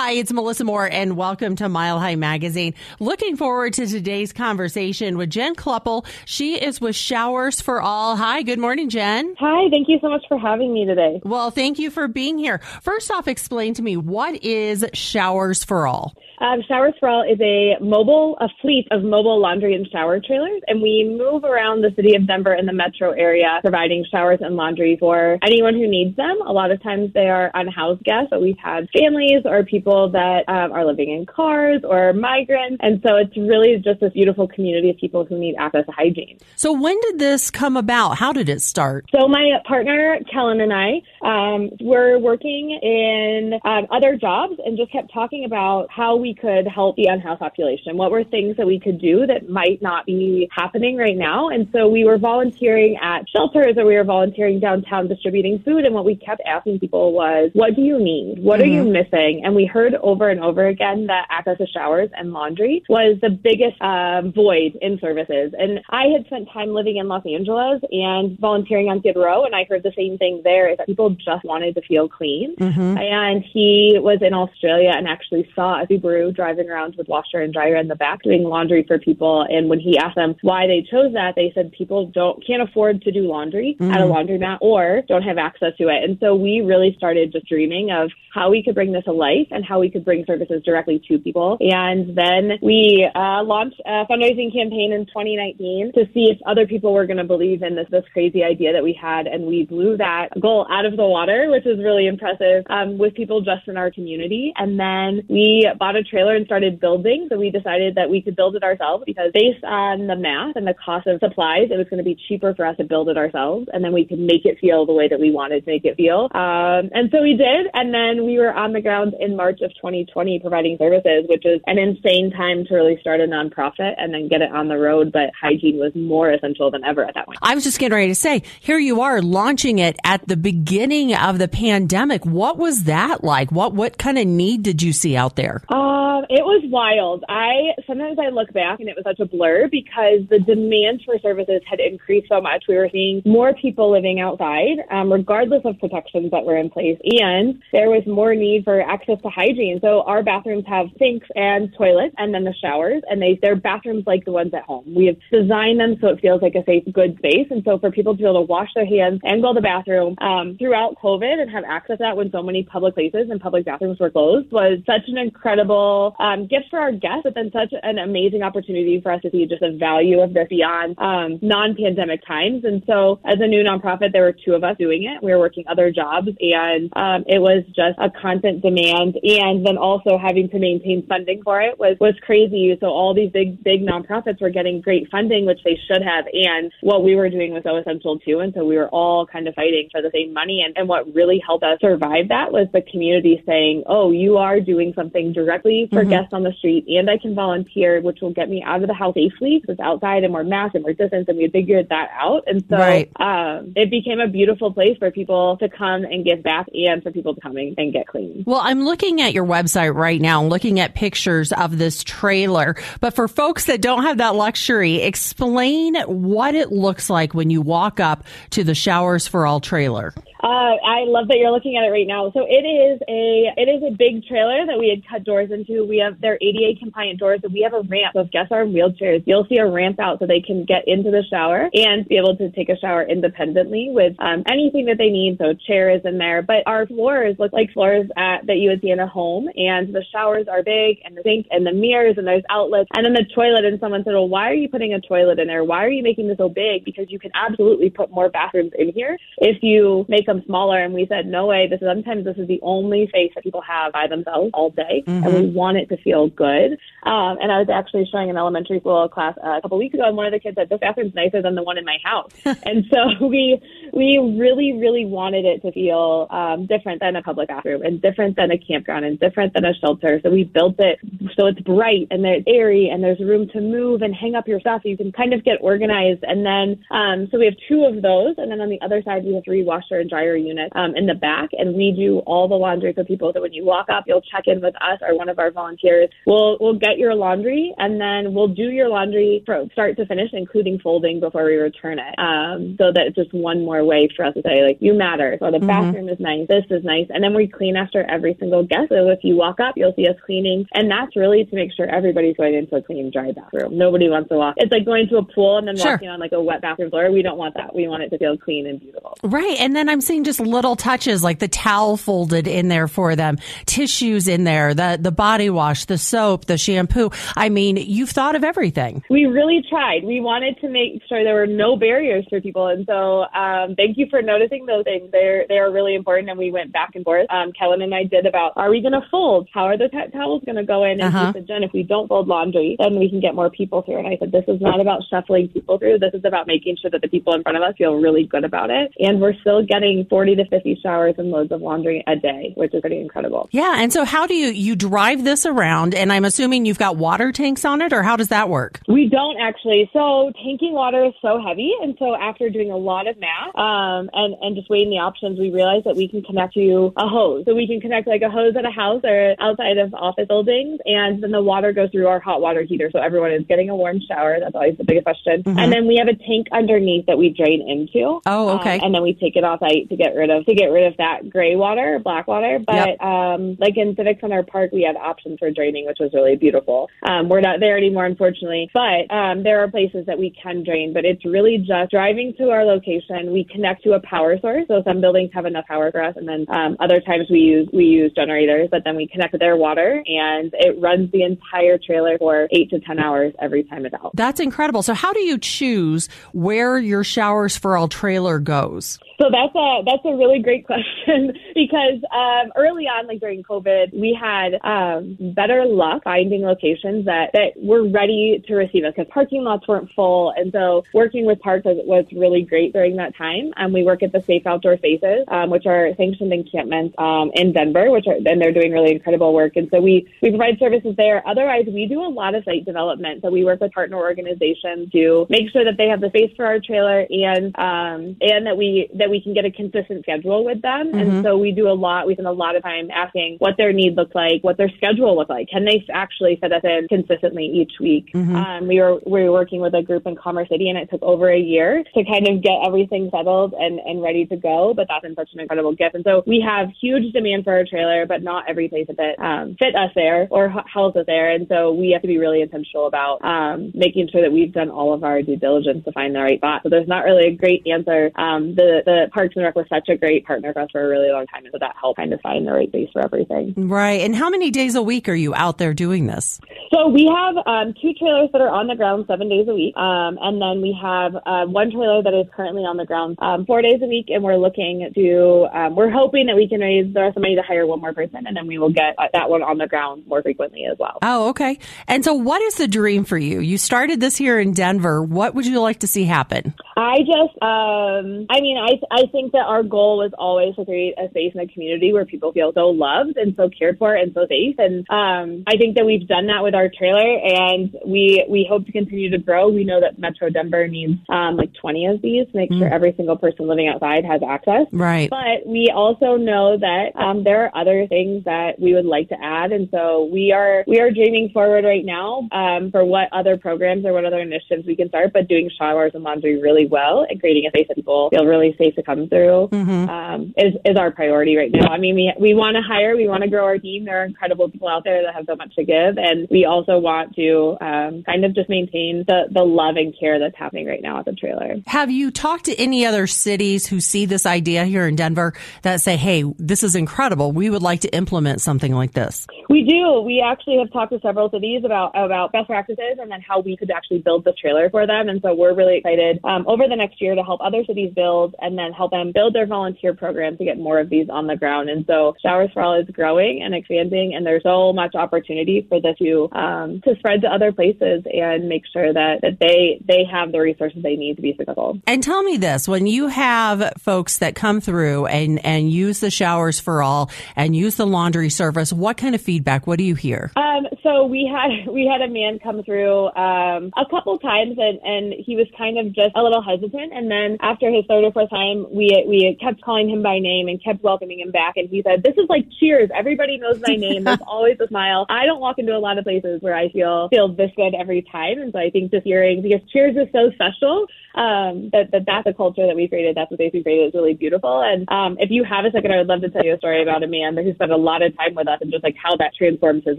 Hi, it's Melissa Moore, and welcome to Mile High Magazine. Looking forward to today's conversation with Jen Kloeppel. She is with Showers for All. Hi, good morning, Jen. Hi, thank you so much for having me today. Well, thank you for being here. First off, explain to me what is Showers for All? Um, Showers for All is a mobile, a fleet of mobile laundry and shower trailers, and we move around the city of Denver and the metro area providing showers and laundry for anyone who needs them. A lot of times they are unhoused guests, but we've had families or people that um, are living in cars or migrants, and so it's really just this beautiful community of people who need access to hygiene. So, when did this come about? How did it start? So, my partner Kellen and I um, were working in um, other jobs and just kept talking about how we we could help the unhoused population. What were things that we could do that might not be happening right now? And so we were volunteering at shelters or we were volunteering downtown distributing food. And what we kept asking people was, what do you need? What mm-hmm. are you mm-hmm. missing? And we heard over and over again that access to showers and laundry was the biggest uh, void in services. And I had spent time living in Los Angeles and volunteering on Skid Row, and I heard the same thing there is that people just wanted to feel clean. Mm-hmm. And he was in Australia and actually saw a Subaru crew driving around with washer and dryer in the back doing laundry for people. And when he asked them why they chose that, they said people don't can't afford to do laundry mm. at a laundromat or don't have access to it. And so we really started just dreaming of how we could bring this to life and how we could bring services directly to people. And then we uh, launched a fundraising campaign in 2019 to see if other people were going to believe in this this crazy idea that we had, and we blew that goal out of the water, which is really impressive um, with people just in our community. And then we bought a trailer and started building. So we decided that we could build it ourselves because based on the math and the cost of supplies, it was going to be cheaper for us to build it ourselves. And then we could make it feel the way that we wanted to make it feel. Um, and so we did. And then we were on the ground in March of 2020 providing services, which is an insane time to really start a nonprofit and then get it on the road. But hygiene was more essential than ever at that point. I was just getting ready to say, here you are launching it at the beginning of the pandemic. What was that like? What, what kind of need did you see out there? Uh, um, it was wild. I sometimes I look back and it was such a blur because the demand for services had increased so much. We were seeing more people living outside, um, regardless of protections that were in place, and there was more need for access to hygiene. So our bathrooms have sinks and toilets, and then the showers, and they they're bathrooms like the ones at home. We have designed them so it feels like a safe, good space, and so for people to be able to wash their hands and go to the bathroom um, throughout COVID and have access to that when so many public places and public bathrooms were closed was such an incredible um, gift for our guests, but then such an amazing opportunity for us to see just the value of this beyond um, non-pandemic times. And so, as a new nonprofit, there were two of us doing it. We were working other jobs, and um, it was just a constant demand. And then also having to maintain funding for it was was crazy. So all these big big nonprofits were getting great funding, which they should have, and what we were doing was so essential too. And so we were all kind of fighting for the same money. And, and what really helped us survive that was the community saying, "Oh, you are doing something directly for mm-hmm. guests on the street, and I can volunteer, which will get me out of the house safely because it's outside and more mask and more distance, and we figured that out. And so right. um, it became a beautiful place for people to come and give back and for people to come and get clean. Well, I'm looking at your website right now, looking at pictures of this trailer. But for folks that don't have that luxury, explain what it looks like when you walk up to the Showers for All trailer. Uh, I love that you're looking at it right now. So it is a it is a big trailer that we had cut doors into. We have their ADA compliant doors, and we have a ramp. So if guests are in wheelchairs, you'll see a ramp out so they can get into the shower and be able to take a shower independently with um, anything that they need. So chairs in there, but our floors look like floors at, that you would see in a home, and the showers are big, and the sink, and the mirrors, and there's outlets, and then the toilet. And someone said, "Well, why are you putting a toilet in there? Why are you making this so big? Because you can absolutely put more bathrooms in here if you make them smaller. And we said, no way. This is sometimes this is the only space that people have by themselves all day, mm-hmm. and we want it to feel good. Um, and I was actually showing an elementary school class uh, a couple weeks ago, and one of the kids said, "This bathroom's nicer than the one in my house." and so we we really really wanted it to feel um, different than a public bathroom, and different than a campground, and different than a shelter. So we built it so it's bright and there's airy, and there's room to move and hang up your stuff. So you can kind of get organized. And then um, so we have two of those, and then on the other side we have three washer and dryer dryer unit um, in the back, and we do all the laundry for people. So when you walk up, you'll check in with us or one of our volunteers. We'll we'll get your laundry, and then we'll do your laundry from start to finish, including folding before we return it. Um, so that it's just one more way for us to say like you matter. So the mm-hmm. bathroom is nice. This is nice, and then we clean after every single guest. So if you walk up, you'll see us cleaning, and that's really to make sure everybody's going into a clean, dry bathroom. Nobody wants to walk. It's like going to a pool and then sure. walking on like a wet bathroom floor. We don't want that. We want it to feel clean and beautiful. Right, and then I'm seeing just little touches like the towel folded in there for them, tissues in there, the the body wash, the soap, the shampoo. I mean, you've thought of everything. We really tried. We wanted to make sure there were no barriers for people, and so um, thank you for noticing those things. They're they are really important, and we went back and forth. Um, Kellen and I did about are we going to fold? How are the t- towels going to go in? And uh-huh. said, Jen, if we don't fold laundry, then we can get more people through. And I said, this is not about shuffling people through. This is about making sure that the people in front of us feel really good about it. And we're still getting 40 to 50 showers and loads of laundry a day, which is pretty incredible. Yeah. And so how do you, you drive this around? And I'm assuming you've got water tanks on it, or how does that work? We don't actually. So tanking water is so heavy. And so after doing a lot of math um, and, and just weighing the options, we realized that we can connect to a hose. So we can connect like a hose at a house or outside of office buildings. And then the water goes through our hot water heater. So everyone is getting a warm shower. That's always the biggest question. Mm-hmm. And then we have a tank underneath that we drain into. Oh, okay. Um, and then we take it off site to get rid of to get rid of that gray water black water. But yep. um, like in Civic Center Park, we had options for draining, which was really beautiful. Um, we're not there anymore, unfortunately, but um, there are places that we can drain. But it's really just driving to our location. We connect to a power source. So some buildings have enough power for us, and then um, other times we use we use generators. But then we connect to their water, and it runs the entire trailer for eight to ten hours every time it's out. That's incredible. So how do you choose where your showers for all trailer goes? So that's a that's a really great question because um, early on, like during COVID, we had um, better luck finding locations that that were ready to receive us because parking lots weren't full, and so working with parks was, was really great during that time. Um, we work at the Safe Outdoor Spaces, um, which are sanctioned encampments um, in Denver, which are and they're doing really incredible work, and so we we provide services there. Otherwise, we do a lot of site development, so we work with partner organizations to make sure that they have the space for our trailer and um, and that we that we can get a consistent schedule with them. Mm-hmm. And so we do a lot. We spend a lot of time asking what their need looks like, what their schedule looks like. Can they actually fit us in consistently each week? Mm-hmm. Um, we were we were working with a group in Commerce City, and it took over a year to kind of get everything settled and and ready to go. But that's been such an incredible gift. And so we have huge demand for our trailer, but not every place that um, fit us there or house us there. And so we have to be really intentional about um, making sure that we've done all of our due diligence to find the right spot. So there's not really a great answer. Um, the the Parks and Rec was such a great partner for us for a really long time, and so that helped kind of find the right base for everything. Right. And how many days a week are you out there doing this? So we have um, two trailers that are on the ground seven days a week, um, and then we have uh, one trailer that is currently on the ground um, four days a week, and we're looking to um, we're hoping that we can raise the rest of money to hire one more person, and then we will get uh, that one on the ground more frequently as well. Oh, okay. And so, what is the dream for you? You started this here in Denver. What would you like to see happen? I just, um, I mean, I I think that our goal was always to create a space in the community where people feel so loved and so cared for and so safe, and um, I think that we've done that with our trailer, and we we hope to continue to grow. We know that Metro Denver needs um, like 20 of these to make mm. sure every single person living outside has access. Right. But we also know that um, there are other things that we would like to add, and so we are we are dreaming forward right now um, for what other programs or what other initiatives we can start. But doing showers and laundry really well and creating a space that people feel really safe to come through mm-hmm. um, is is our priority right now. I mean, we we want to hire, we want to grow our team. There are incredible people out there that have so much to give, and we also want to um, kind of just maintain the the love and care that's happening right now at the trailer. Have you talked to any other cities who see this idea here in Denver that say, "Hey, this is incredible. We would like to implement something like this"? We do. We actually have talked to several cities about about best practices and then how we could actually build the trailer for them. And so we're really excited um, over the next year to help other cities build and then help them build their volunteer program to get more of these on the ground. And so Showers for All is growing and expanding, and there's so much opportunity for this to um, to spread to other places and make sure that, that they they have the resources they need to be successful. And tell me this: when you have folks that come through and and use the showers for all and use the laundry service, what kind of feedback? What do you hear? Um, so we had we had a man come through um, a couple times, and and he was kind of just a little hesitant. And then after his third or fourth time, we we kept calling him by name and kept welcoming him back. And he said, "This is like Cheers. Everybody knows my name. There's always a smile. I don't walk into a lot of places where I feel feel this good every time." And so I think just hearing because Cheers is so special um, that, that that's a culture that we created. That's what we created is really beautiful. And um, if you have a second, I would love to tell you a story about a man who spent a lot of time with us and just like how that transforms his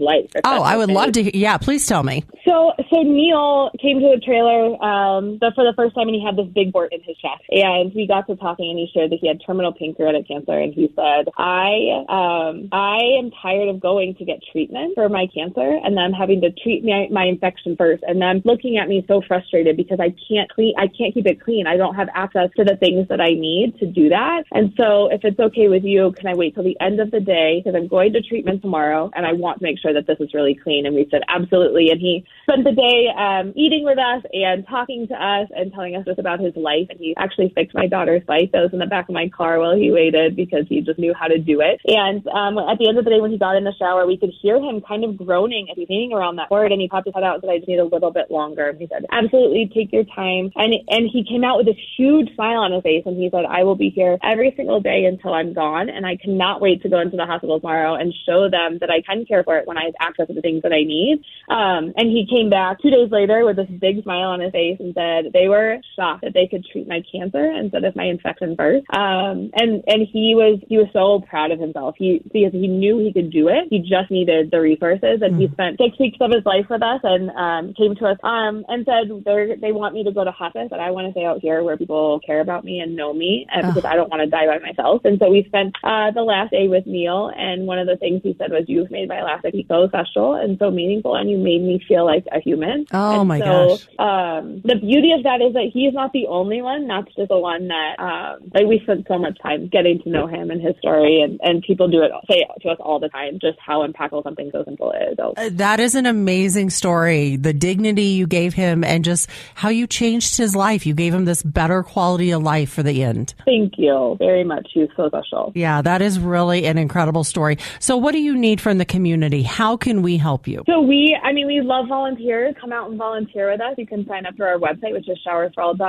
life. Oh, I would love to. Yeah, please tell me. So, so Neil came to the trailer um, for the first time, and he had this big wart in his chest. And we got to talking, and he shared that he had terminal pancreatic cancer, and he said, "I, um, I am tired of going to get treatment for my cancer, and then having to treat my, my infection first, and then looking at me so frustrated because I can't clean, I can't keep it clean. I don't have access to the things that I need to do that. And so, if it's okay with you, can I wait till the end of the day because I'm going to treatment tomorrow, and I want to make sure that this is really clean?" And we said, "Absolutely." And he spent the day um, eating with us and talking to us and telling us just about his life. And he actually fixed my daughter's bike that was in the back of my car while he waited because he just knew how to do it. And um, at the end of the day, when he got in the shower, we could hear him kind of groaning as he's leaning around that word. And he popped his head out and said, "I just need a little bit longer." And he said, "Absolutely, take your time." And and he came out with this huge smile on his face, and he said, "I will be here every single day until I'm gone, and I cannot wait to go into the hospital tomorrow and show them that I can care for it when I have access to the things that I need." Um, and he came back two days later with this big smile on his face and said they were shocked that they could treat my cancer instead of my infection first. Um, and and he was he was so proud of himself. He because he knew he could do it. He just needed the resources, and mm. he spent six weeks of his life with us and um, came to us um, and said they they want me to go to hospice, but I want to stay out here where people care about me and know me, and because I don't want to die by myself. And so we spent uh, the last day with Neil, and one of the things he said was, "You've made my last week so special and so meaningful, and you made me feel like a human." Oh and my so, gosh! Um, the beauty of that is that he's not the only one. That's just the one that um, like we spent so much time getting to know him and his story, and and people do it say to us all the time just how impactful something so simple is. So. Uh, that is an amazing story. The dignity you gave him, and just how you changed his life. You gave him this better quality of life for the end. Thank you very much. He's so special. Yeah, that is really an incredible story. So, what do you need from the community? How can we help you? So we, I mean, we love volunteers. Come out and volunteer with us. You can sign up through our website, which is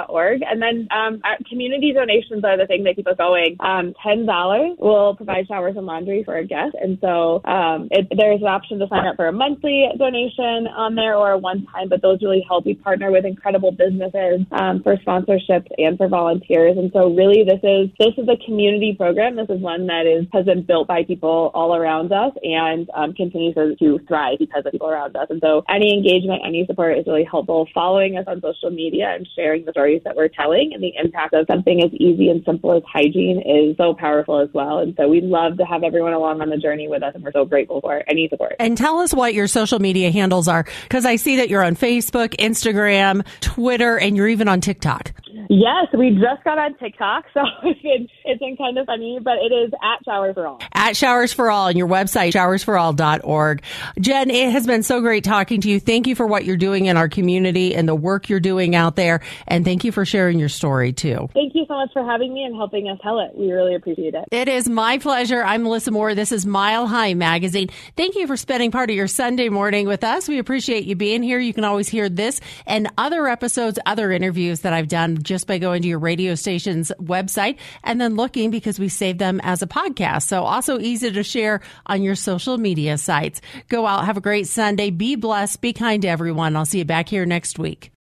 showersforall.org. And then um, community donations are the thing that keep us going. Um, $10 will provide showers and laundry for a guest. And so um, it, there's an option to sign up for a monthly donation on there or a one time, but those really help. We partner with incredible businesses um, for sponsorships and for volunteers. And so really this is, this is a community program. This is one that is, has been built by people all around us and um, continues to thrive because of people around us. And so any engagement, any support is really helpful. Following us on social media and sharing the stories that we're telling and the impact of something as easy and simple as hygiene is so powerful as well. And so we'd love to have everyone along on the journey with us, and we're so grateful for any support. And tell us what your social media handles are, because I see that you're on Facebook, Instagram, Twitter, and you're even on TikTok. Yes, we just got on TikTok, so it's been it's been kind of funny, but it is at Showers for All. At Showers for All, and your website showersforall.org. Jen, it has been so great talking to you. Thank you for what you're doing in our community and the work you're doing out there, and thank you for sharing your story too. Thank you so much for having me and helping us tell it. We really appreciate it. It is my pleasure. I'm Melissa Moore. This is Mile High Magazine. Thank you for spending part of your Sunday morning with us. We appreciate you being here. You can always hear this and other episodes, other interviews that I've done just by going to your radio station's website and then looking because we save them as a podcast. So also easy to share on your social media sites. Go out, have a great Sunday. Be blessed. Be kind to everyone. I'll see you back here next week.